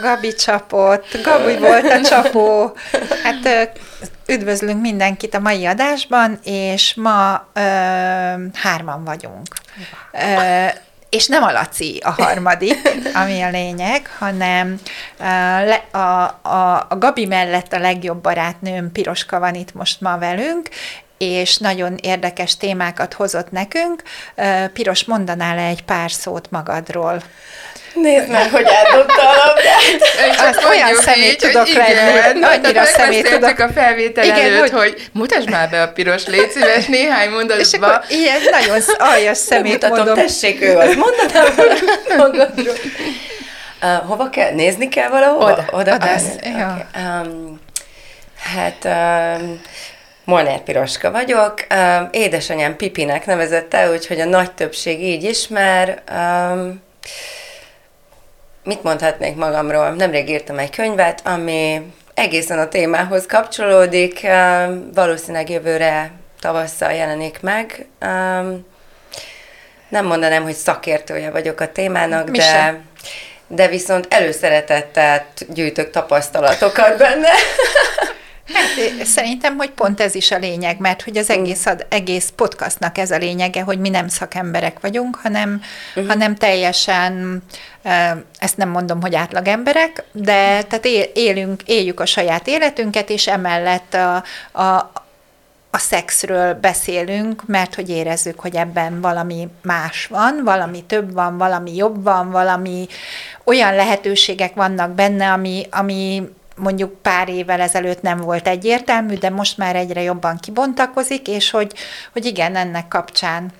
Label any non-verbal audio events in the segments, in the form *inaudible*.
Gabi csapott, Gabi volt a csapó. Hát üdvözlünk mindenkit a mai adásban, és ma ö, hárman vagyunk. Ö, és nem a Laci a harmadik, ami a lényeg, hanem a, a, a, Gabi mellett a legjobb barátnőm Piroska van itt most ma velünk, és nagyon érdekes témákat hozott nekünk. Piros, mondanál -e egy pár szót magadról? Nézd meg, hogy eldobta a labdát. Azt olyan szemét tudok így, lenni, annyira szemét tudok. a felvétel igen, előtt, hogy... hogy mutasd már be a piros, légy szíves, néhány mondatba. És akkor ilyen nagyon aljas szemét Mutatom, mondom. tessék, ő az mondanám. Uh, hova kell? Nézni kell valahova? Oda. Oda, Oda az, okay. um, hát... Um, Molnár Piroska vagyok. Um, édesanyám Pipinek nevezett el, úgyhogy a nagy többség így ismer. Um, mit mondhatnék magamról? Nemrég írtam egy könyvet, ami egészen a témához kapcsolódik, valószínűleg jövőre tavasszal jelenik meg. Nem mondanám, hogy szakértője vagyok a témának, de, de viszont előszeretettel gyűjtök tapasztalatokat benne. *laughs* Hát szerintem, hogy pont ez is a lényeg, mert hogy az egész, az egész podcastnak ez a lényege, hogy mi nem szakemberek vagyunk, hanem, uh-huh. hanem teljesen, ezt nem mondom, hogy átlag emberek, de tehát élünk, éljük a saját életünket, és emellett a, a, a szexről beszélünk, mert hogy érezzük, hogy ebben valami más van, valami több van, valami jobb van, valami olyan lehetőségek vannak benne, ami, ami mondjuk pár évvel ezelőtt nem volt egyértelmű, de most már egyre jobban kibontakozik, és hogy, hogy igen, ennek kapcsán.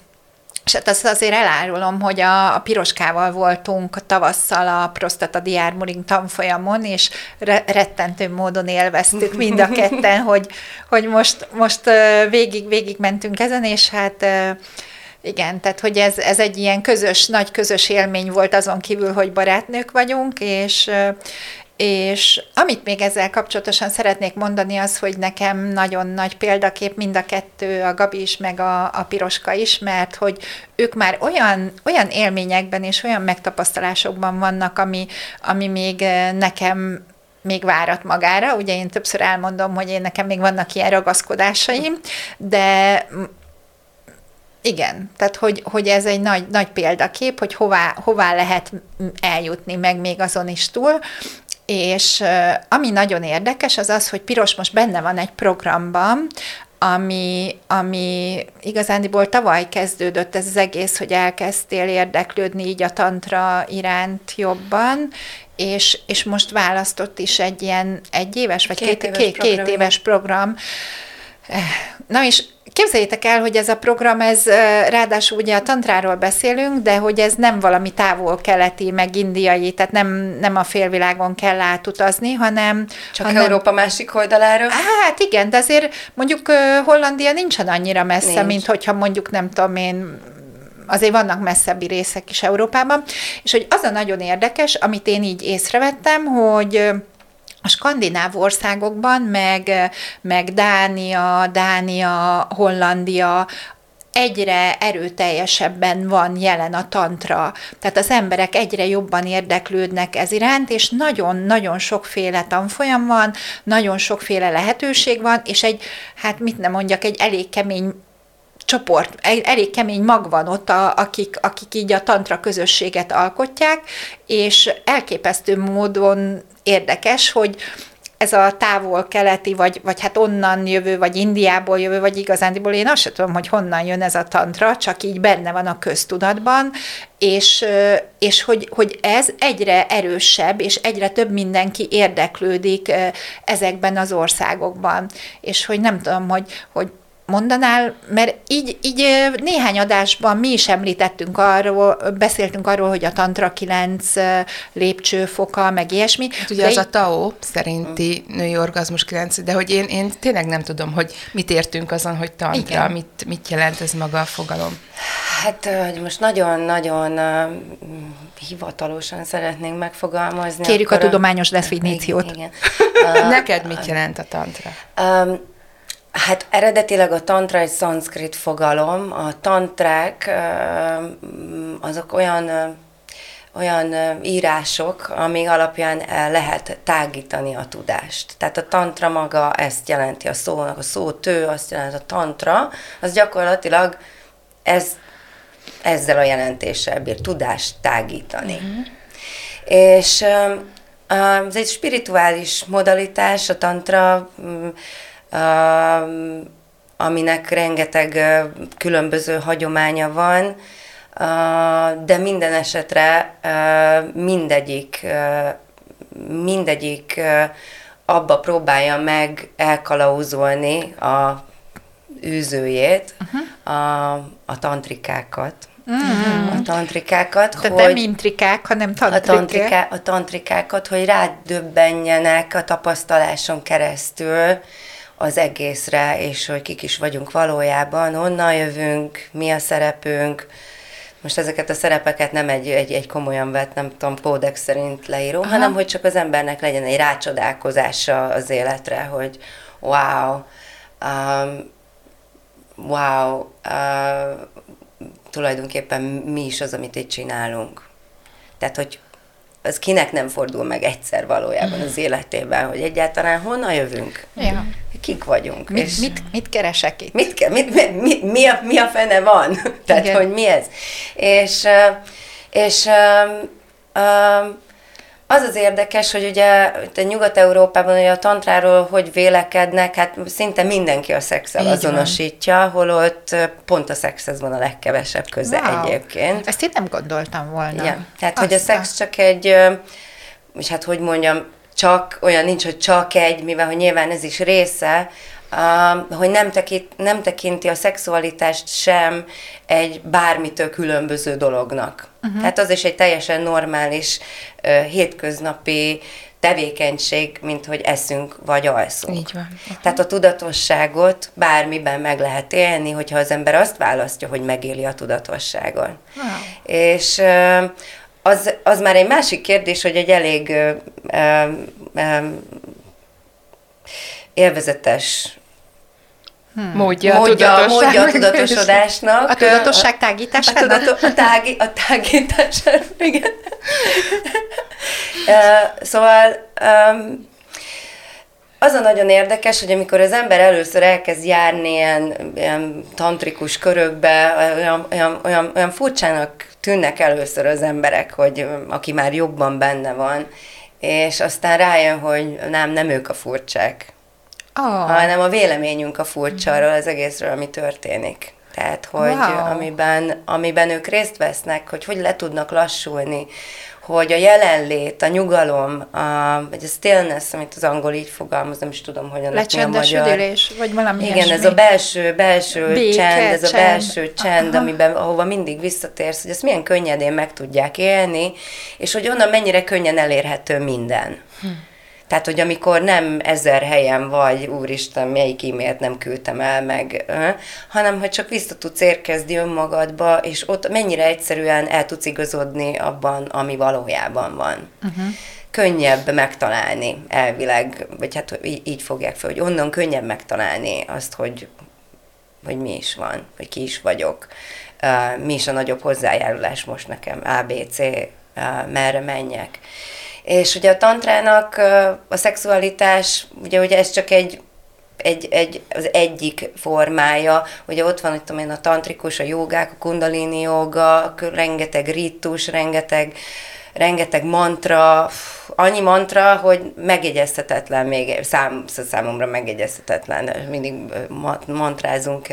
És hát azt azért elárulom, hogy a, a Piroskával voltunk tavasszal a Prostata Diármuring tanfolyamon, és re, rettentő módon élveztük mind a ketten, *laughs* hogy, hogy most, most végig, végig mentünk ezen, és hát igen, tehát hogy ez, ez egy ilyen közös, nagy közös élmény volt azon kívül, hogy barátnők vagyunk, és, és amit még ezzel kapcsolatosan szeretnék mondani, az, hogy nekem nagyon nagy példakép mind a kettő, a Gabi is, meg a, a Piroska is, mert hogy ők már olyan, olyan élményekben és olyan megtapasztalásokban vannak, ami, ami még eh, nekem még várat magára. Ugye én többször elmondom, hogy én nekem még vannak ilyen ragaszkodásaim, de igen, tehát hogy, hogy ez egy nagy, nagy példakép, hogy hová, hová lehet eljutni, meg még azon is túl, és ami nagyon érdekes, az az, hogy Piros most benne van egy programban, ami, ami igazándiból tavaly kezdődött ez az egész, hogy elkezdtél érdeklődni így a tantra iránt jobban, és, és most választott is egy ilyen egy éves, vagy két, két, éves, két, program. két éves program. Na és Képzeljétek el, hogy ez a program, ez ráadásul ugye a tantráról beszélünk, de hogy ez nem valami távol-keleti, meg indiai, tehát nem, nem a félvilágon kell átutazni, hanem... Csak hanem, Európa másik oldalára? Hát igen, de azért mondjuk Hollandia nincsen annyira messze, Nincs. mint hogyha mondjuk nem tudom én azért vannak messzebbi részek is Európában, és hogy az a nagyon érdekes, amit én így észrevettem, hogy a skandináv országokban, meg, meg Dánia, Dánia, Hollandia, egyre erőteljesebben van jelen a tantra. Tehát az emberek egyre jobban érdeklődnek ez iránt, és nagyon-nagyon sokféle tanfolyam van, nagyon sokféle lehetőség van, és egy, hát mit nem mondjak, egy elég kemény csoport, elég kemény mag van ott, a, akik, akik így a tantra közösséget alkotják, és elképesztő módon érdekes, hogy ez a távol-keleti, vagy, vagy hát onnan jövő, vagy Indiából jövő, vagy igazándiból én azt sem tudom, hogy honnan jön ez a tantra, csak így benne van a köztudatban, és, és hogy, hogy ez egyre erősebb, és egyre több mindenki érdeklődik ezekben az országokban. És hogy nem tudom, hogy, hogy mondanál, mert így, így néhány adásban mi is említettünk arról, beszéltünk arról, hogy a tantra kilenc ö, lépcsőfoka, meg ilyesmi. Hát ugye de az így- a Tao szerinti női orgazmus 9, de hogy én, én tényleg nem tudom, hogy mit értünk azon, hogy tantra, Igen. mit, mit jelent ez maga a fogalom. Hát, hogy most nagyon-nagyon uh, hivatalosan szeretnénk megfogalmazni. Kérjük a tudományos definíciót. Igen. igen. *laughs* Neked mit jelent a tantra? Um, hát eredetileg a tantra egy szanszkrit fogalom. A tantrák azok olyan olyan írások, ami alapján lehet tágítani a tudást. Tehát a tantra maga ezt jelenti a szónak, a szó tő azt jelenti, a tantra, az gyakorlatilag ez, ezzel a jelentéssel bír tudást tágítani. Uh-huh. És ez egy spirituális modalitás, a tantra, aminek rengeteg különböző hagyománya van, de minden esetre mindegyik, mindegyik abba próbálja meg elkalauzolni a űzőjét, uh-huh. a, a tantrikákat. Uh-huh. A tantrikákat, Tehát hogy nem intrikák, hanem a, tantrikák. tantriká, a tantrikákat, hogy rádöbbenjenek a tapasztaláson keresztül az egészre, és hogy kik is vagyunk valójában, honnan jövünk, mi a szerepünk. Most ezeket a szerepeket nem egy, egy, egy komolyan vett, nem tudom, kódex szerint leírom, Aha. hanem hogy csak az embernek legyen egy rácsodálkozása az életre, hogy wow, um, wow, uh, tulajdonképpen mi is az, amit itt csinálunk. Tehát, hogy az kinek nem fordul meg egyszer valójában az életében, hogy egyáltalán honnan jövünk, Ja. kik vagyunk. Mit, és mit, mit keresek itt? mit, ke- mit, mit, mi, a, mi a fene van? *laughs* Tehát, Igen. hogy mi ez? És, és ö, ö, az az érdekes, hogy ugye itt a Nyugat-Európában ugye a tantráról hogy vélekednek, hát szinte mindenki a szexel Így van. azonosítja, holott ö, pont a szexhez van a legkevesebb köze Wow. egyébként. Ezt én nem gondoltam volna. Igen. Tehát, hogy a Azt szex csak egy, és hát hogy mondjam, csak olyan nincs, hogy csak egy, mivel hogy nyilván ez is része, hogy nem, tekint, nem tekinti a szexualitást sem egy bármitől különböző dolognak. Uh-huh. Tehát az is egy teljesen normális, hétköznapi tevékenység, mint hogy eszünk vagy alszunk. Így van. Tehát a tudatosságot bármiben meg lehet élni, hogyha az ember azt választja, hogy megéli a tudatosságon. Wow. És az, az már egy másik kérdés, hogy egy elég ö, ö, ö, élvezetes Módja, a módja, tudatosság. módja a *laughs* tudatosodásnak. A tudatosság A, tágításának? tudato- a, tági, a tágításának, *laughs* igen. Szóval um, az a nagyon érdekes, hogy amikor az ember először elkezd járni ilyen, ilyen tantrikus körökbe, olyan, olyan, olyan, olyan furcsának tűnnek először az emberek, hogy aki már jobban benne van, és aztán rájön, hogy nem, nem ők a furcsák, Oh. hanem a véleményünk a furcsa arról az egészről, ami történik. Tehát, hogy Wow. amiben, amiben ők részt vesznek, hogy hogy le tudnak lassulni, hogy a jelenlét, a nyugalom, a, vagy a stillness, amit az angol így fogalmaz, nem is tudom, hogy a magyar. Vagy valami Igen, ilyesmi. ez a belső, belső Béke, csend, ez a belső csend, Aha. amiben, ahova mindig visszatérsz, hogy ezt milyen könnyedén meg tudják élni, és hogy onnan mennyire könnyen elérhető minden. Hm. Tehát, hogy amikor nem ezer helyen vagy, úristen, melyik e-mailt nem küldtem el meg, hanem hogy csak vissza tudsz érkezni önmagadba, és ott mennyire egyszerűen el tudsz igazodni abban, ami valójában van. Uh-huh. Könnyebb megtalálni elvileg, vagy hát így, így fogják fel, hogy onnan könnyebb megtalálni azt, hogy, hogy mi is van, hogy ki is vagyok, mi is a nagyobb hozzájárulás most nekem, ABC, merre menjek. És ugye a tantrának uh, a szexualitás, ugye, ugye ez csak egy egy, egy, az egyik formája, ugye ott van, hogy tudom én, a tantrikus, a jogák, a kundalini joga, rengeteg ritus, rengeteg rengeteg mantra, annyi mantra, hogy megjegyezhetetlen még, szám, számomra megjegyezhetetlen. Mindig mantrázunk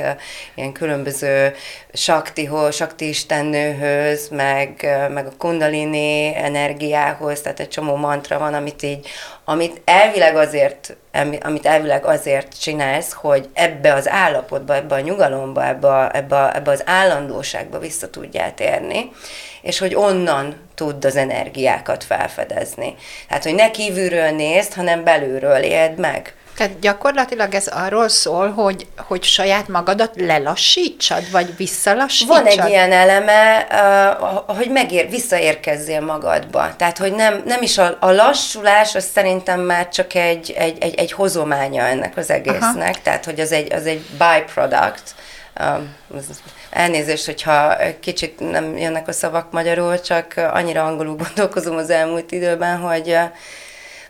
ilyen különböző saktihoz, sakti istennőhöz, meg, meg a kundalini energiához, tehát egy csomó mantra van, amit így, amit elvileg azért, ami- amit elvileg azért csinálsz, hogy ebbe az állapotba, ebbe a nyugalomba, ebbe, a, ebbe, a, ebbe az állandóságba vissza tudjál térni, és hogy onnan tudd az energiákat felfedezni. Tehát, hogy ne kívülről nézd, hanem belülről éld meg. Tehát gyakorlatilag ez arról szól, hogy, hogy saját magadat lelassítsad, vagy visszalassítsad? Van egy ilyen eleme, hogy megér, visszaérkezzél magadba. Tehát, hogy nem, nem is a, a lassulás, az szerintem már csak egy, egy, egy, egy hozománya ennek az egésznek. Aha. Tehát, hogy az egy, az egy byproduct. Elnézést, hogyha kicsit nem jönnek a szavak magyarul, csak annyira angolul *laughs* gondolkozom az elmúlt időben, hogy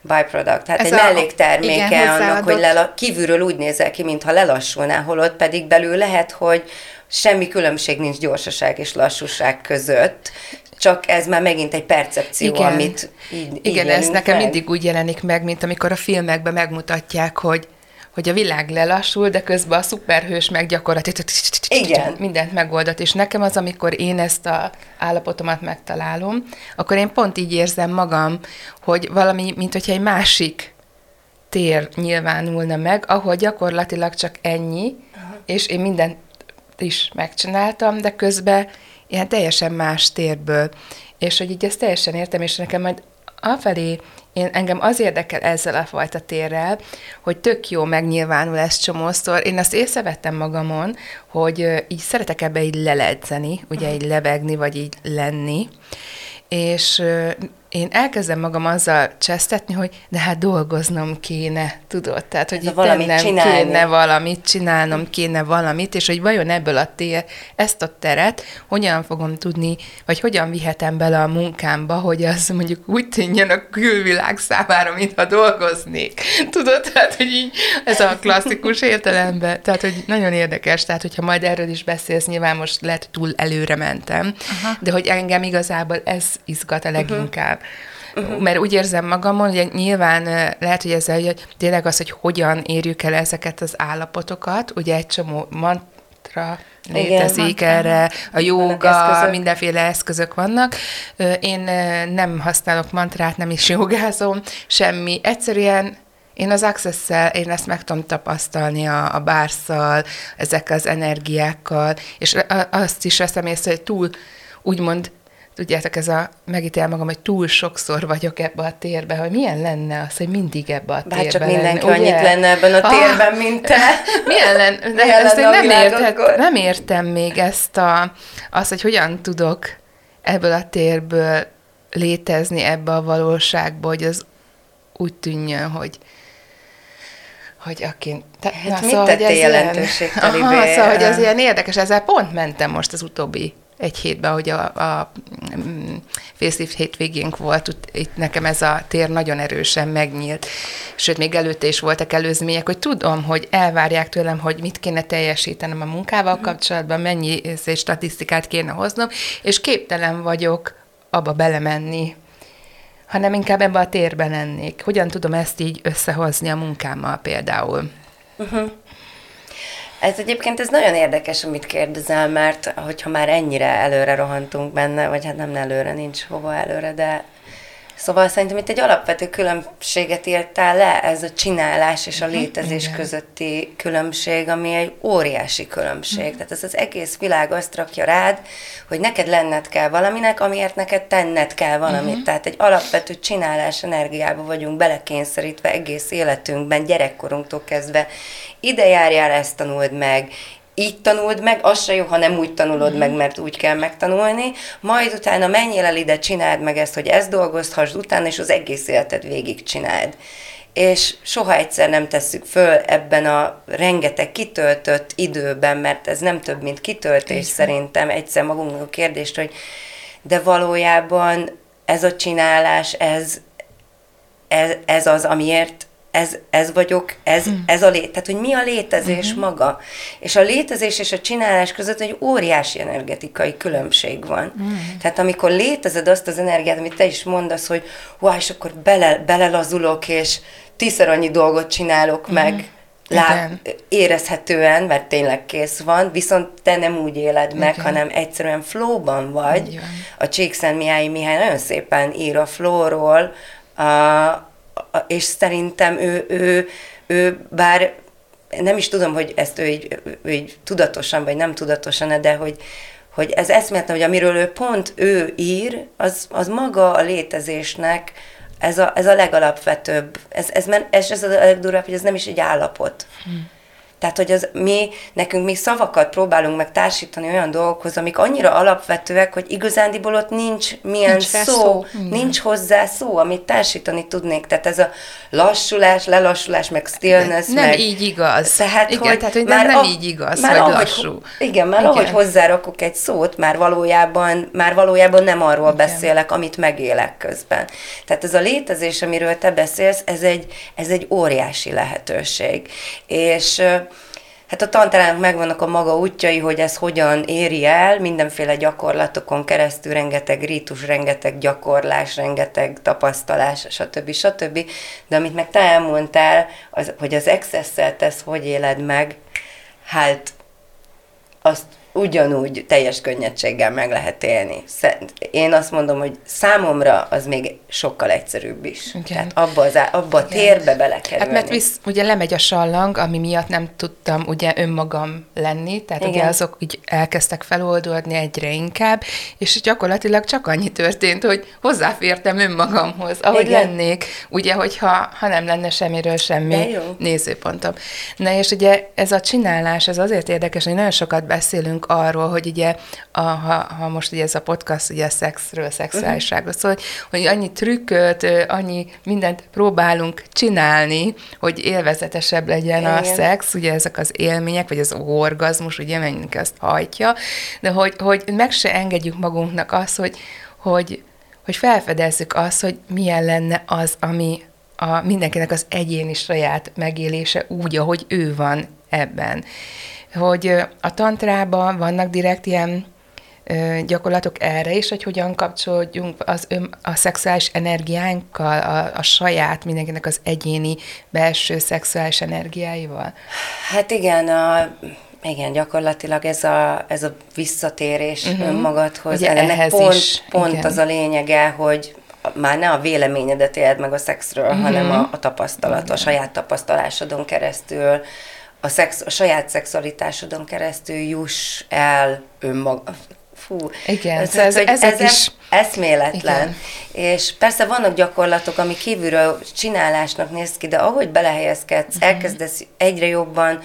byproduct, tehát Ez egy a- mellékterméke igen, annak, hogy lela, kívülről úgy nézel ki, mintha lelassulnál, holott pedig belül lehet, hogy semmi különbség nincs gyorsaság és lassúság között, csak ez már megint egy percepció, Igen. amit így, így Igen, ez nekem meg. mindig úgy jelenik meg, mint amikor a filmekben megmutatják, hogy hogy a világ lelassul, de közben a szuperhős meg gyakorlatilag Igen. mindent megoldott. És nekem az, amikor én ezt a állapotomat megtalálom, akkor én pont így érzem magam, hogy valami, mint hogyha egy másik tér nyilvánulna meg, ahol gyakorlatilag csak ennyi, és én mindent is megcsináltam, de közben ilyen teljesen más térből. És hogy így ezt teljesen értem, és nekem majd afelé én, engem az érdekel ezzel a fajta térrel, hogy tök jó megnyilvánul ez csomószor. Én azt észrevettem magamon, hogy így szeretek ebbe így leledzeni, ugye így lebegni, vagy így lenni, és én elkezdem magam azzal csesztetni, hogy de hát dolgoznom kéne, tudod? Tehát, hogy itt valamit tennem csinálni. kéne valamit, csinálnom kéne valamit, és hogy vajon ebből a tér, ezt a teret hogyan fogom tudni, vagy hogyan vihetem bele a munkámba, hogy az mondjuk úgy tűnjön a külvilág számára, mintha dolgoznék. Tudod? Tehát, hogy így ez a klasszikus értelemben. Tehát, hogy nagyon érdekes, tehát, hogyha majd erről is beszélsz, nyilván most lehet, túl előre mentem, Aha. de hogy engem igazából ez izgat a leginkább. Uh-huh. Mert úgy érzem magamon, hogy nyilván lehet, hogy ezzel hogy tényleg az, hogy hogyan érjük el ezeket az állapotokat, ugye egy csomó mantra létezik Igen. erre, a jóga, eszközök. mindenféle eszközök vannak. Én nem használok mantrát, nem is jogázom, semmi. Egyszerűen én az access én ezt meg tudom tapasztalni a, a bárszal, ezekkel az energiákkal, és azt is veszem észre, hogy túl, úgymond, tudjátok, ez a, megítél magam, hogy túl sokszor vagyok ebbe a térbe, hogy milyen lenne az, hogy mindig ebbe a Bár térbe csak mindenki lenni, annyit lenne ebben a Ah, térben, mint te. *laughs* milyen lenne? De Milyen ezt lenne én nem, akkor? nem értem még ezt a, azt, hogy hogyan tudok ebből a térből létezni ebbe a valóságba, hogy az úgy tűnjön, hogy hogy akin... Te, Hát mit tettél jelentőségtelivé? Aha, szóval, hogy az ilyen érdekes, ezzel pont mentem most az utóbbi egy hétben, hogy a, a mm, facelift hétvégénk volt, itt nekem ez a tér nagyon erősen megnyílt, sőt, még előtte is voltak előzmények, hogy tudom, hogy elvárják tőlem, hogy mit kéne teljesítenem a munkával kapcsolatban, mennyi egy statisztikát kéne hoznom, és képtelen vagyok abba belemenni, hanem inkább ebbe a térben lennék. Hogyan tudom ezt így összehozni a munkámmal például? Ez egyébként ez nagyon érdekes, amit kérdezel, mert hogyha már ennyire előre rohantunk benne, vagy hát nem előre, nincs hova előre, de Szóval szerintem itt egy alapvető különbséget írtál le, ez a csinálás és a létezés igen. közötti különbség, ami egy óriási különbség. Tehát ez az egész világ azt rakja rád, hogy neked lenned kell valaminek, amiért neked tenned kell valamit. Tehát egy alapvető csinálás energiába vagyunk belekényszerítve egész életünkben, gyerekkorunktól kezdve. Ide járjál, ezt tanuld meg, így tanuld meg, az se jó, ha nem úgy tanulod meg, mert úgy kell megtanulni, majd utána menjél el ide, csináld meg ezt, hogy ezt dolgozhassd utána, és az egész életed végig csináld. És soha egyszer nem tesszük föl ebben a rengeteg kitöltött időben, mert ez nem több, mint kitöltés szerintem, egyszer magunknak a kérdést, hogy de valójában ez a csinálás, ez, ez, ez az, amiért ez, ez vagyok, ez, hmm. ez a lét, tehát hogy mi a létezés hmm. maga. És a létezés és a csinálás között egy óriási energetikai különbség van. Hmm. Tehát amikor létezed azt az energiát, amit te is mondasz, hogy wow, és akkor bele, belelazulok, és tízszer annyi dolgot csinálok hmm. meg, lát, érezhetően, mert tényleg kész van, viszont te nem úgy éled meg, Igen. hanem egyszerűen flowban vagy. Igen. A Csíkszent Mihály Mihály nagyon szépen ír a flowról, a, és szerintem ő, ő, ő bár nem is tudom, hogy ezt ő így, ő így tudatosan vagy nem tudatosan, de hogy, hogy ez eszméletlen, hogy amiről ő pont ő ír, az, az maga a létezésnek ez a, ez a legalapvetőbb. Ez, ez, ez, ez a legdurvább, hogy ez nem is egy állapot. Hmm tehát, hogy az mi, nekünk mi szavakat próbálunk meg társítani olyan dolgokhoz, amik annyira alapvetőek, hogy igazándiból ott nincs milyen nincs szó, szó, nincs hozzá szó, amit társítani tudnék. Tehát ez a lassulás, lelassulás, meg stillness, Nem meg, így igaz. Tehát, igen, hogy tehát, hogy már nem, a, így igaz, már hogy ahogy, lassú. Igen, már igen. ahogy hozzárakok egy szót, már valójában, már valójában nem arról igen. beszélek, amit megélek közben. Tehát ez a létezés, amiről te beszélsz, ez egy, ez egy óriási lehetőség. És Hát a tanterának megvannak a maga útjai, hogy ez hogyan éri el, mindenféle gyakorlatokon keresztül, rengeteg rítus, rengeteg gyakorlás, rengeteg tapasztalás, stb. stb. De amit meg te elmondtál, az, hogy az excess tesz, hogy éled meg, hát azt ugyanúgy teljes könnyedséggel meg lehet élni. Én azt mondom, hogy számomra az még sokkal egyszerűbb is. Igen. Tehát abba, az, abba a térbe belekerülni. Hát mert visz, ugye lemegy a sallang, ami miatt nem tudtam ugye önmagam lenni, tehát Igen. ugye azok úgy elkezdtek feloldódni egyre inkább, és gyakorlatilag csak annyi történt, hogy hozzáfértem önmagamhoz, ahogy Igen. lennék, ugye, hogyha ha nem lenne semmiről semmi nézőpontom. Na és ugye ez a csinálás, ez azért érdekes, hogy nagyon sokat beszélünk arról, hogy ugye, a, ha, ha most ugye ez a podcast ugye a szexről, szexuálisságról szól, hogy, hogy annyi trükköt, annyi mindent próbálunk csinálni, hogy élvezetesebb legyen Igen. a szex, ugye ezek az élmények, vagy az orgazmus, ugye mennyünk ezt hajtja, de hogy, hogy meg se engedjük magunknak azt, hogy, hogy, hogy felfedezzük azt, hogy milyen lenne az, ami a mindenkinek az egyéni saját megélése úgy, ahogy ő van ebben hogy a tantrában vannak direkt ilyen gyakorlatok erre is, hogy hogyan kapcsolódjunk az ön, a szexuális energiánkkal, a, a saját, mindenkinek az egyéni belső szexuális energiáival? Hát igen, a, igen, gyakorlatilag ez a, ez a visszatérés uh-huh. önmagadhoz. Ugye ennek pont, is, pont igen. az a lényege, hogy már ne a véleményedet éld meg a szexről, uh-huh. hanem a, a tapasztalat, uh-huh. a saját tapasztalásodon keresztül, a, szex, a saját szexualitásodon keresztül juss el önmaga. Fú, igen, ez, ez, ez, ez is eszméletlen. Igen. És persze vannak gyakorlatok, ami kívülről csinálásnak néz ki, de ahogy belehelyezkedsz, uh-huh. elkezdesz egyre jobban,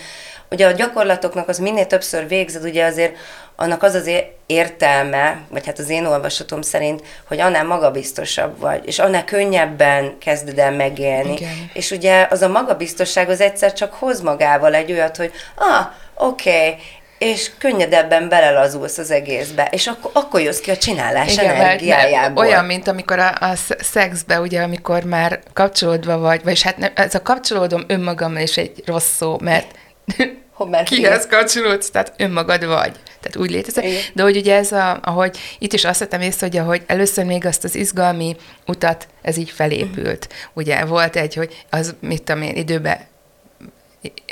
ugye a gyakorlatoknak az minél többször végzed, ugye azért annak az az értelme, vagy hát az én olvasatom szerint, hogy annál magabiztosabb vagy, és annál könnyebben kezded el megélni. Igen. És ugye az a magabiztosság az egyszer csak hoz magával egy olyat, hogy ah, oké, okay, és könnyedebben belelazulsz az egészbe, és akkor, akkor jössz ki a csinálás Igen, energiájából. Olyan, mint amikor a, a szexbe, ugye, amikor már kapcsolódva vagy, vagy hát nem, ez a kapcsolódom önmagammal is egy rossz szó, mert mert kihez kapcsolódsz, tehát önmagad vagy. Tehát úgy létezik. Igen. De hogy ugye ez, a, ahogy itt is azt vettem észre, hogy ahogy először még azt az izgalmi utat, ez így felépült. Mm. Ugye volt egy, hogy az, mit tudom én, időben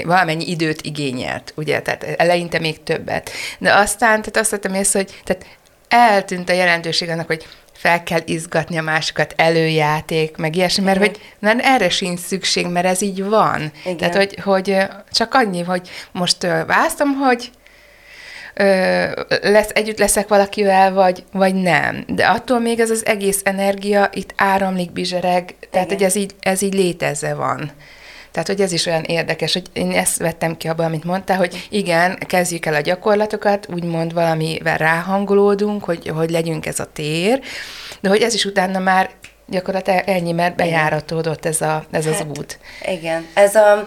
valamennyi időt igényelt, ugye, tehát eleinte még többet. De aztán, tehát azt vettem észre, hogy tehát eltűnt a jelentőség annak, hogy fel kell izgatni a másikat, előjáték, meg ilyesmi, mert hogy nem, erre sincs szükség, mert ez így van. Igen. Tehát, hogy, hogy csak annyi, hogy most választom, hogy ö, lesz, együtt leszek valakivel, vagy, vagy nem. De attól még ez az egész energia itt áramlik, bizsereg, tehát hogy ez így, ez így létezve van. Tehát, hogy ez is olyan érdekes, hogy én ezt vettem ki abban, amit mondtál, hogy igen, kezdjük el a gyakorlatokat, úgymond valamivel ráhangolódunk, hogy, hogy legyünk ez a tér, de hogy ez is utána már gyakorlatilag ennyi, mert bejáratódott ez, a, ez hát, az út. Igen, ez a,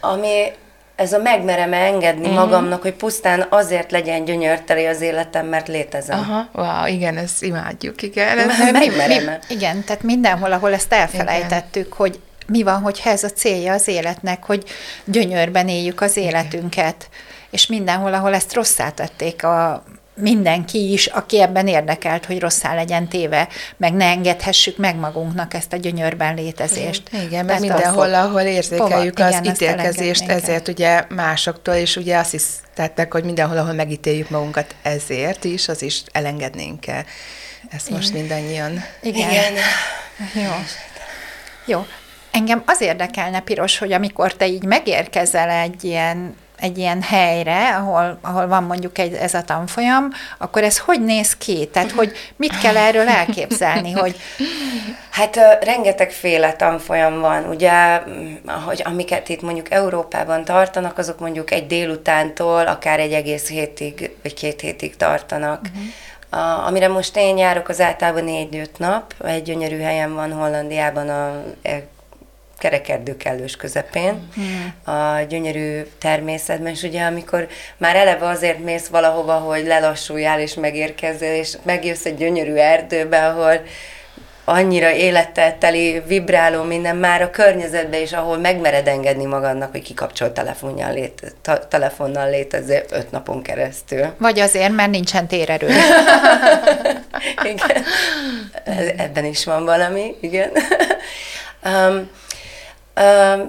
ami ez a megmerem engedni mm. magamnak, hogy pusztán azért legyen gyönyörteli az életem, mert létezem. Aha, wow, igen, ezt imádjuk, igen. *laughs* Ez megmerem -e. Igen, tehát mindenhol, ahol ezt elfelejtettük, igen. hogy mi van, hogyha ez a célja az életnek, hogy gyönyörben éljük az életünket, és mindenhol, ahol ezt rosszá tették a mindenki is, aki ebben érdekelt, hogy rosszá legyen téve, meg ne engedhessük meg magunknak ezt a gyönyörben létezést. Igen, mert mindenhol, ahol érzékeljük Pova, az igen, ítélkezést, ezért ugye másoktól, és ugye azt hisztettek, hogy mindenhol, ahol megítéljük magunkat ezért is, az is elengednénk kell. Ezt most mindannyian. Igen. Igen. Jó. Jó. Engem az érdekelne, Piros, hogy amikor te így megérkezel egy ilyen egy ilyen helyre, ahol, ahol van mondjuk egy, ez a tanfolyam, akkor ez hogy néz ki? Tehát, hogy mit kell erről elképzelni, hogy Hát rengetegféle tanfolyam van, ugye, ahogy, amiket itt mondjuk Európában tartanak, azok mondjuk egy délutántól akár egy egész hétig, vagy két hétig tartanak. Uh-huh. A, amire most én járok, az általában négy-öt nap, egy gyönyörű helyen van Hollandiában a e, kerekerdő kellős közepén, a gyönyörű természetben, és ugye amikor már eleve azért mész valahova, hogy lelassuljál és megérkezzel, és megjössz egy gyönyörű erdőbe, ahol annyira élettel teli, vibráló minden már a környezetben is, ahol megmered engedni magadnak, hogy kikapcsolt telefonjal lét, ta, telefonnal létező öt napon keresztül. vagy azért, mert nincsen térerő. *laughs* igen. Ebben is van valami, igen. *laughs* um,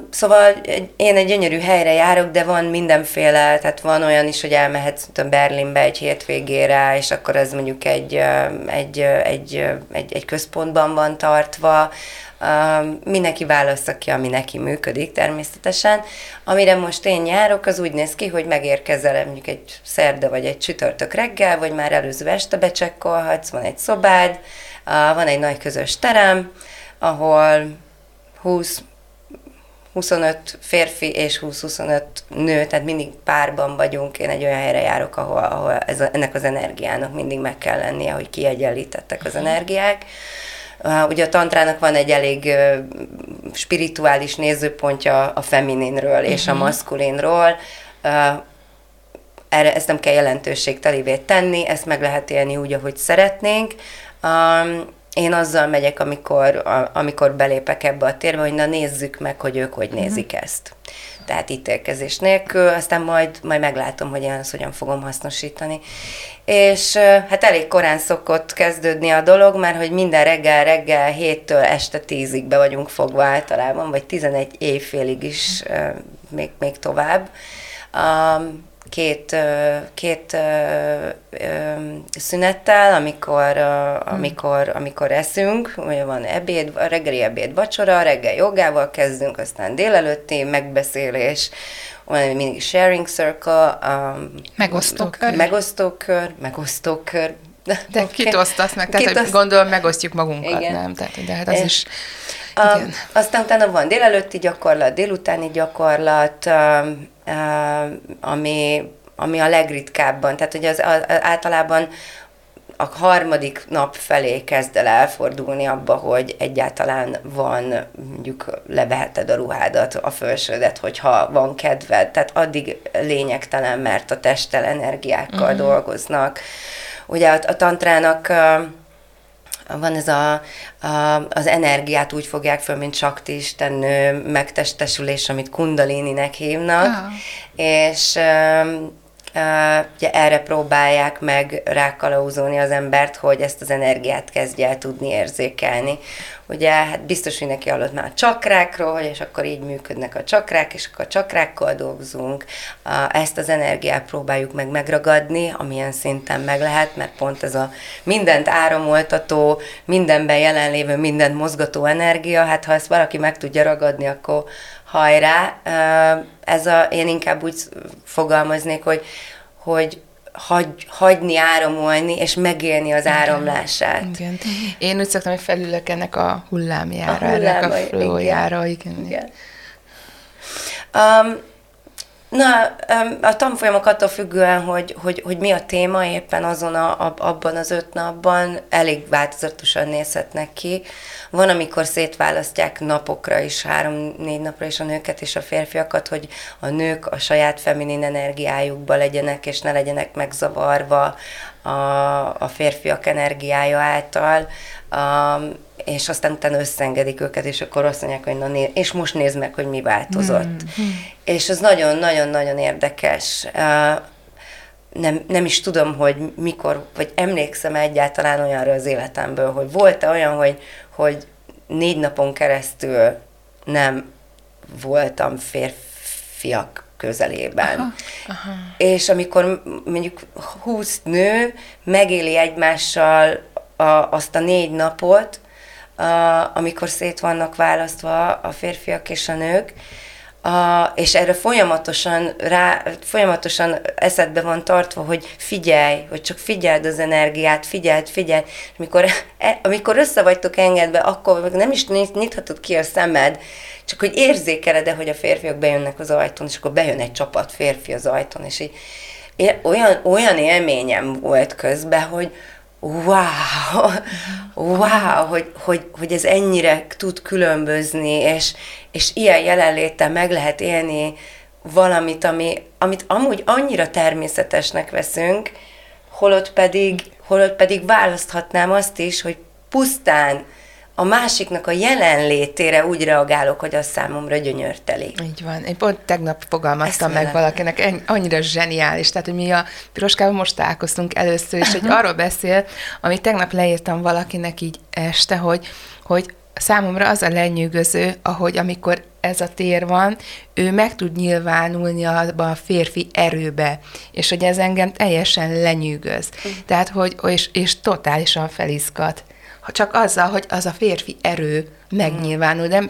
szóval én egy gyönyörű helyre járok, de van mindenféle, tehát van olyan is, hogy elmehetsz tudom, Berlinbe egy hétvégére, és akkor ez mondjuk egy, egy, egy, egy, egy központban van tartva, mindenki válaszza ki, ami neki működik természetesen. Amire most én járok, az úgy néz ki, hogy megérkezel mondjuk egy szerda vagy egy csütörtök reggel, vagy már előző este becsekkolhatsz, van egy szobád, van egy nagy közös terem, ahol 20 25 férfi és 20-25 nő, tehát mindig párban vagyunk. Én egy olyan helyre járok, ahol, ahol ez a, ennek az energiának mindig meg kell lennie, hogy kiegyenlítettek az energiák. Ugye a tantrának van egy elég spirituális nézőpontja a femininről és a maszkulinról. Uh, erre ezt nem kell jelentőségtelévé tenni, ezt meg lehet élni úgy, ahogy szeretnénk. Um, én azzal megyek, amikor, a, amikor belépek ebbe a térbe, hogy na nézzük meg, hogy ők hogy nézik ezt. Tehát ítélkezés nélkül, aztán majd, majd meglátom, hogy én ezt hogyan fogom hasznosítani. És hát elég korán szokott kezdődni a dolog, mert hogy minden reggel, reggel 7-től este 10-ig be vagyunk fogva általában, vagy 11 éjfélig is, még, még tovább. Um, két, két szünettel, amikor, ö, amikor, amikor eszünk, ugye van ebéd, a reggeli ebéd, vacsora, reggel jogával kezdünk, aztán délelőtti megbeszélés, van mindig sharing circle, um, Megosztókör. megosztókör, megosztókör, De Oké. kit osztasz meg? Tehát, Kit oszt- gondolom, megosztjuk magunkat, Igen. nem? Tehát, de hát az is... Igen. aztán utána van délelőtti gyakorlat, délutáni gyakorlat, um, ami, ami a legritkábban, tehát ugye az, a, a, általában a harmadik nap felé kezd el elfordulni abba, hogy egyáltalán van, mondjuk leveheted a ruhádat, a fölsődet, hogyha van kedved. Tehát addig lényegtelen, mert a testtel energiákkal uh-huh. dolgoznak. Ugye a, a tantrának van ez a, a, az energiát úgy fogják föl, mint Sakti istennő megtestesülés, amit kundalininek hívnak, Ah. és ugye erre próbálják meg rákalauzolni az embert, hogy ezt az energiát kezdje el tudni érzékelni. Ugye, hát biztos, hogy neki hallott már a csakrákról, és akkor így működnek a csakrák, és akkor a csakrákkal dolgozunk. Ezt az energiát próbáljuk meg megragadni, amilyen szinten meg lehet, mert pont ez a mindent áramoltató, mindenben jelenlévő, mindent mozgató energia, hát ha ezt valaki meg tudja ragadni, akkor hajrá. Ez a, én inkább úgy fogalmaznék, hogy, hogy hagy, hagyni áramolni, és megélni az áramlását. Igen. Én úgy szoktam, hogy felülök ennek a hullámjára, A ennek a hullámai, igen. Igen. Igen. Um, na, a tanfolyamok attól függően, hogy, hogy, hogy mi a téma éppen azon a, abban az öt napban, elég változatosan nézhetnek ki. Van, amikor szétválasztják napokra is, három-négy napra is a nőket és a férfiakat, hogy a nők a saját feminin energiájukba legyenek, és ne legyenek megzavarva a, a férfiak energiája által. Um, és aztán utána összengedik őket, és akkor azt mondják, hogy na, né- és most nézd meg, hogy mi változott. Mm. És ez nagyon-nagyon-nagyon érdekes. Nem, nem is tudom, hogy mikor, vagy emlékszem egyáltalán olyanra az életemből, hogy volt-e olyan, hogy, hogy négy napon keresztül nem voltam férfiak közelében. Aha, aha. És amikor mondjuk húsz nő megéli egymással a, azt a négy napot, amikor szét vannak választva a férfiak és a nők, a, és erre folyamatosan, rá, folyamatosan eszedbe van tartva, hogy figyelj, hogy csak figyeld az energiát, figyeld, figyeld, amikor, e, amikor össze vagytok engedve, akkor nem is nyithatod ki a szemed, csak hogy érzékeled-e, hogy a férfiak bejönnek az ajtón, és akkor bejön egy csapat férfi az ajtón, és így olyan, olyan élményem volt közben, hogy wow, wow, hogy, hogy, hogy ez ennyire tud különbözni, és, és ilyen jelenléttel meg lehet élni valamit, ami, amit amúgy annyira természetesnek veszünk, holott pedig, holott pedig választhatnám azt is, hogy pusztán a másiknak a jelenlétére úgy reagálok, hogy az számomra gyönyörteli. Így van. Én pont tegnap fogalmaztam Ezt meg valakinek, annyira zseniális. Tehát, hogy mi a Piroskával most találkoztunk először, és hogy arról beszél, amit tegnap leírtam valakinek így este, hogy, hogy számomra az a lenyűgöző, ahogy amikor ez a tér van, ő meg tud nyilvánulni abba a férfi erőbe, és hogy ez engem teljesen lenyűgöz. Mm. Tehát, hogy, és, és totálisan felizgat csak azzal, hogy az a férfi erő megnyilvánul, nem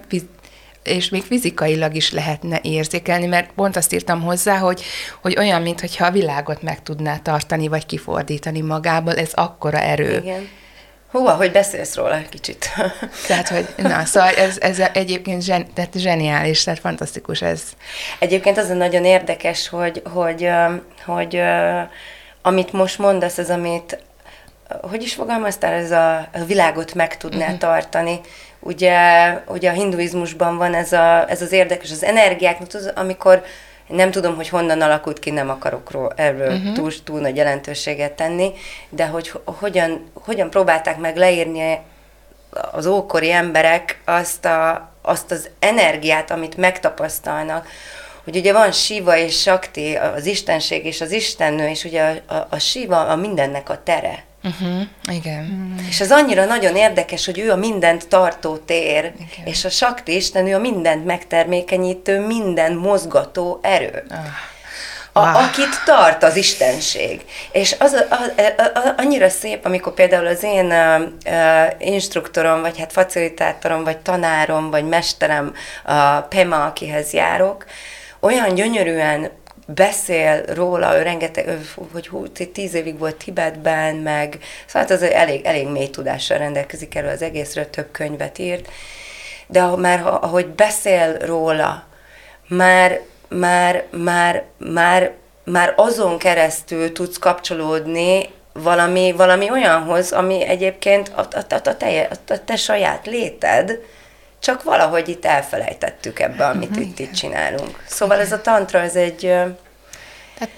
és még fizikailag is lehetne érzékelni, mert pont azt írtam hozzá, hogy, hogy olyan, mintha a világot meg tudná tartani, vagy kifordítani magából, ez akkora erő. Igen. Hú, hogy beszélsz róla kicsit. *laughs* tehát, hogy na, szóval ez, ez egyébként zsen, tehát zseniális, tehát fantasztikus ez. Egyébként az a nagyon érdekes, hogy, hogy, hogy, hogy amit most mondasz, az, amit hogy is fogalmaztál, ez a, világot meg tudná uh-huh. tartani. Ugye, ugye a hinduizmusban van ez, a, ez az érdekes, az energiák, amikor nem tudom, hogy honnan alakult ki, nem akarok erről uh-huh. túl, túl nagy jelentőséget tenni, de hogy hogyan, hogyan próbálták meg leírni az ókori emberek azt, a, azt az energiát, amit megtapasztalnak, hogy ugye van Siva és Sakti, az istenség és az istennő, és ugye a, a, a Siva a mindennek a tere. Uh-huh, igen. Mm. És ez annyira nagyon érdekes, hogy ő a mindent tartó tér, igen. és a Sakti Isten, ő a mindent megtermékenyítő, minden mozgató erő. Ah. A, akit tart az Istenség. És az a, a, a, annyira szép, amikor például az én uh, instruktorom, vagy hát facilitátorom, vagy tanárom, vagy mesterem, a Pema, akihez járok, olyan gyönyörűen beszél róla, ő rengeteg, hogy hú, tíz évig volt Tibetben, meg szóval hát az elég, elég mély tudással rendelkezik erről az egészről, több könyvet írt, de már ahogy beszél róla, már, már, már, már, már azon keresztül tudsz kapcsolódni valami, valami olyanhoz, ami egyébként a, a, a, a, te, a te saját léted, csak valahogy itt elfelejtettük ebbe, amit uh-huh. itt, itt csinálunk. Szóval ez a tantra, ez egy... Tehát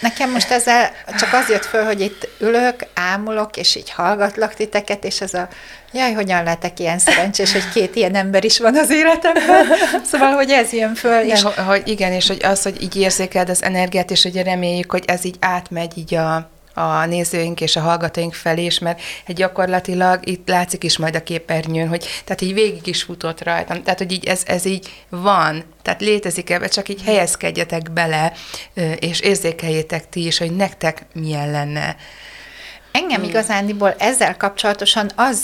nekem most ezzel csak az jött föl, hogy itt ülök, ámulok, és így hallgatlak titeket, és ez a, jaj, hogyan lehetek ilyen szerencsés, hogy két ilyen ember is van az életemben. Szóval, hogy ez jön föl. És... De, hogy igen, és hogy az, hogy így érzékeld az energiát, és hogy reméljük, hogy ez így átmegy így a a nézőink és a hallgatóink felé is, mert egy gyakorlatilag itt látszik is majd a képernyőn, hogy tehát így végig is futott rajtam, tehát hogy így ez, ez így van, tehát létezik ebbe, csak így helyezkedjetek bele, és érzékeljétek ti is, hogy nektek milyen lenne. Engem hmm. igazándiból ezzel kapcsolatosan az,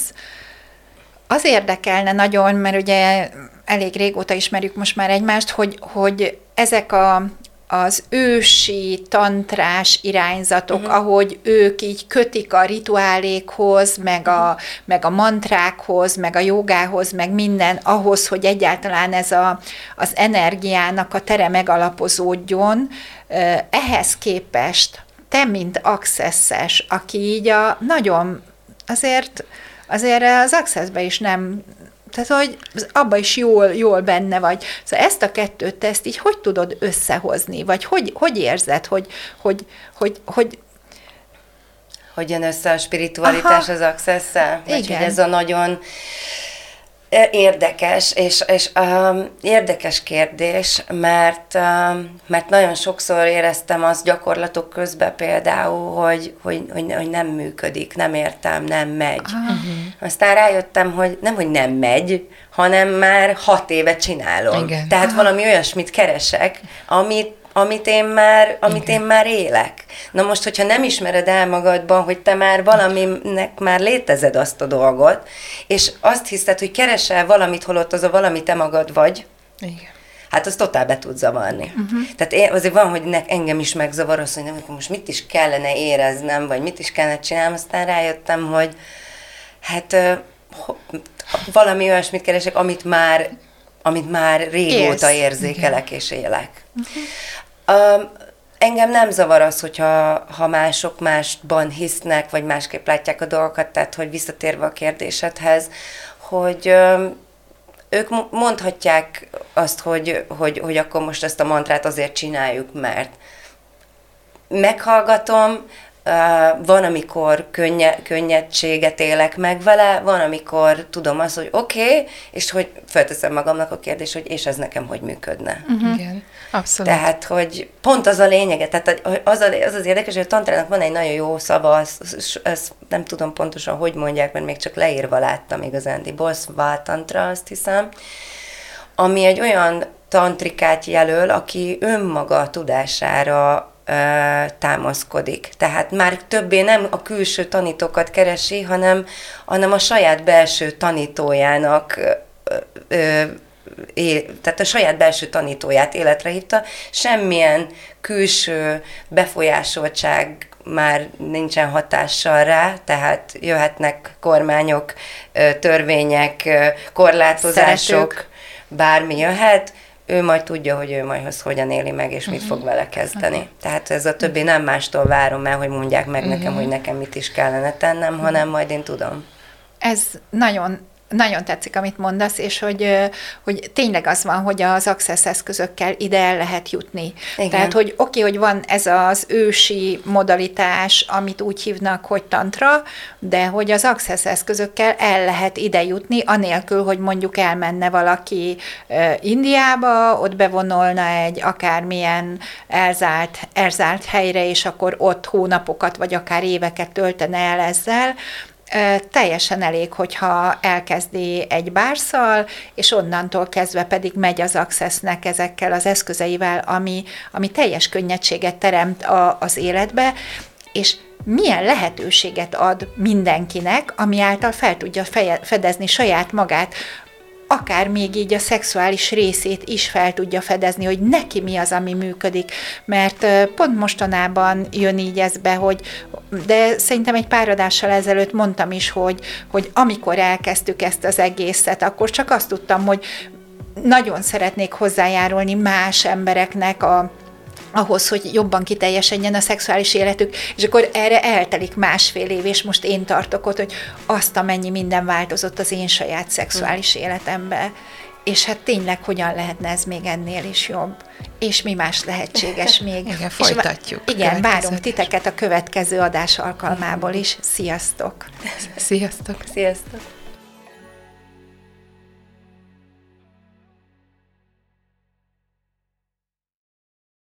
az érdekelne nagyon, mert ugye elég régóta ismerjük most már egymást, hogy, hogy ezek a, az ősi tantrás irányzatok, uh-huh. ahogy ők így kötik a rituálékhoz, meg a, uh-huh. meg a mantrákhoz, meg a jogához, meg minden ahhoz, hogy egyáltalán ez a, az energiának a tere megalapozódjon. Ehhez képest te, mint accesses, aki így a nagyon, azért azért az access is nem tehát, hogy abba is jól, jól benne vagy. Szóval ezt a kettőt te ezt így hogy tudod összehozni? Vagy hogy, hogy érzed, hogy, hogy, hogy, hogy hogy jön össze a spiritualitás Aha. az access-szel? Vagy hogy ez a nagyon Érdekes, és, és um, érdekes kérdés, mert, um, mert nagyon sokszor éreztem azt gyakorlatok közben például, hogy, hogy, hogy, hogy nem működik, nem értem, nem megy. Uh-huh. Aztán rájöttem, hogy nem, hogy nem megy, hanem már hat éve csinálom. Igen. Tehát valami olyasmit keresek, amit amit én már, amit én már élek. Na most, hogyha nem ismered el magadban, hogy te már valaminek már létezed azt a dolgot, és azt hiszed, hogy keresel valamit, holott az a valami te magad vagy, Igen. hát az totál be tud zavarni. Uh-huh. Tehát én, azért van, hogy ne, engem is megzavar az, hogy nem, most mit is kellene éreznem, vagy mit is kellene csinálnom, aztán rájöttem, hogy hát ho, valami olyasmit keresek, amit már, amit már régóta Érsz. érzékelek és élek. Uh-huh. Um, engem nem zavar az, hogyha ha mások másban hisznek, vagy másképp látják a dolgokat, tehát hogy visszatérve a kérdésedhez, hogy um, ők mo- mondhatják azt, hogy, hogy, hogy akkor most ezt a mantrát azért csináljuk, mert meghallgatom, van, amikor könnye, könnyedséget élek meg vele, van, amikor tudom azt, hogy oké, okay, és hogy felteszem magamnak a kérdést, hogy és ez nekem hogy működne. Uh-huh. Igen, abszolút. Tehát, hogy pont az a lényege, tehát az, a, az az érdekes, hogy a tantrának van egy nagyon jó szava, ezt, ezt nem tudom pontosan, hogy mondják, mert még csak leírva láttam igazándiból, Svatantra, azt hiszem, ami egy olyan tantrikát jelöl, aki önmaga tudására támaszkodik. Tehát már többé nem a külső tanítókat keresi, hanem, hanem a saját belső tanítójának é, tehát a saját belső tanítóját életre hívta, semmilyen külső befolyásoltság már nincsen hatással rá, tehát jöhetnek kormányok, törvények, korlátozások, Szeretők. bármi jöhet, ő majd tudja, hogy ő majd azt hogyan éli meg, és mit fog vele kezdeni. Tehát ez a többi nem mástól várom el, hogy mondják meg nekem, hogy nekem mit is kellene tennem, hanem majd én tudom. Ez nagyon nagyon tetszik, amit mondasz, és hogy, hogy tényleg az van, hogy az access eszközökkel ide el lehet jutni. Igen. Tehát, hogy oké, okay, hogy van ez az ősi modalitás, amit úgy hívnak, hogy tantra, de hogy az access eszközökkel el lehet ide jutni, anélkül, hogy mondjuk elmenne valaki Indiába, ott bevonolna egy akármilyen elzárt, elzárt helyre, és akkor ott hónapokat, vagy akár éveket töltene el ezzel, teljesen elég, hogyha elkezdi egy bárszal, és onnantól kezdve pedig megy az Accessnek ezekkel az eszközeivel, ami, ami teljes könnyedséget teremt a, az életbe, és milyen lehetőséget ad mindenkinek, ami által fel tudja feje, fedezni saját magát, akár még így a szexuális részét is fel tudja fedezni, hogy neki mi az, ami működik. Mert pont mostanában jön így ez be, hogy de szerintem egy pár adással ezelőtt mondtam is, hogy, hogy amikor elkezdtük ezt az egészet, akkor csak azt tudtam, hogy nagyon szeretnék hozzájárulni más embereknek a ahhoz, hogy jobban kiteljesedjen a szexuális életük, és akkor erre eltelik másfél év, és most én tartok ott, hogy azt, amennyi minden változott az én saját szexuális életembe. És hát tényleg hogyan lehetne ez még ennél is jobb? És mi más lehetséges még? *laughs* Igen, És folytatjuk. vá- igen, várunk titeket a következő adás alkalmából is. Sziasztok! Sziasztok! Sziasztok!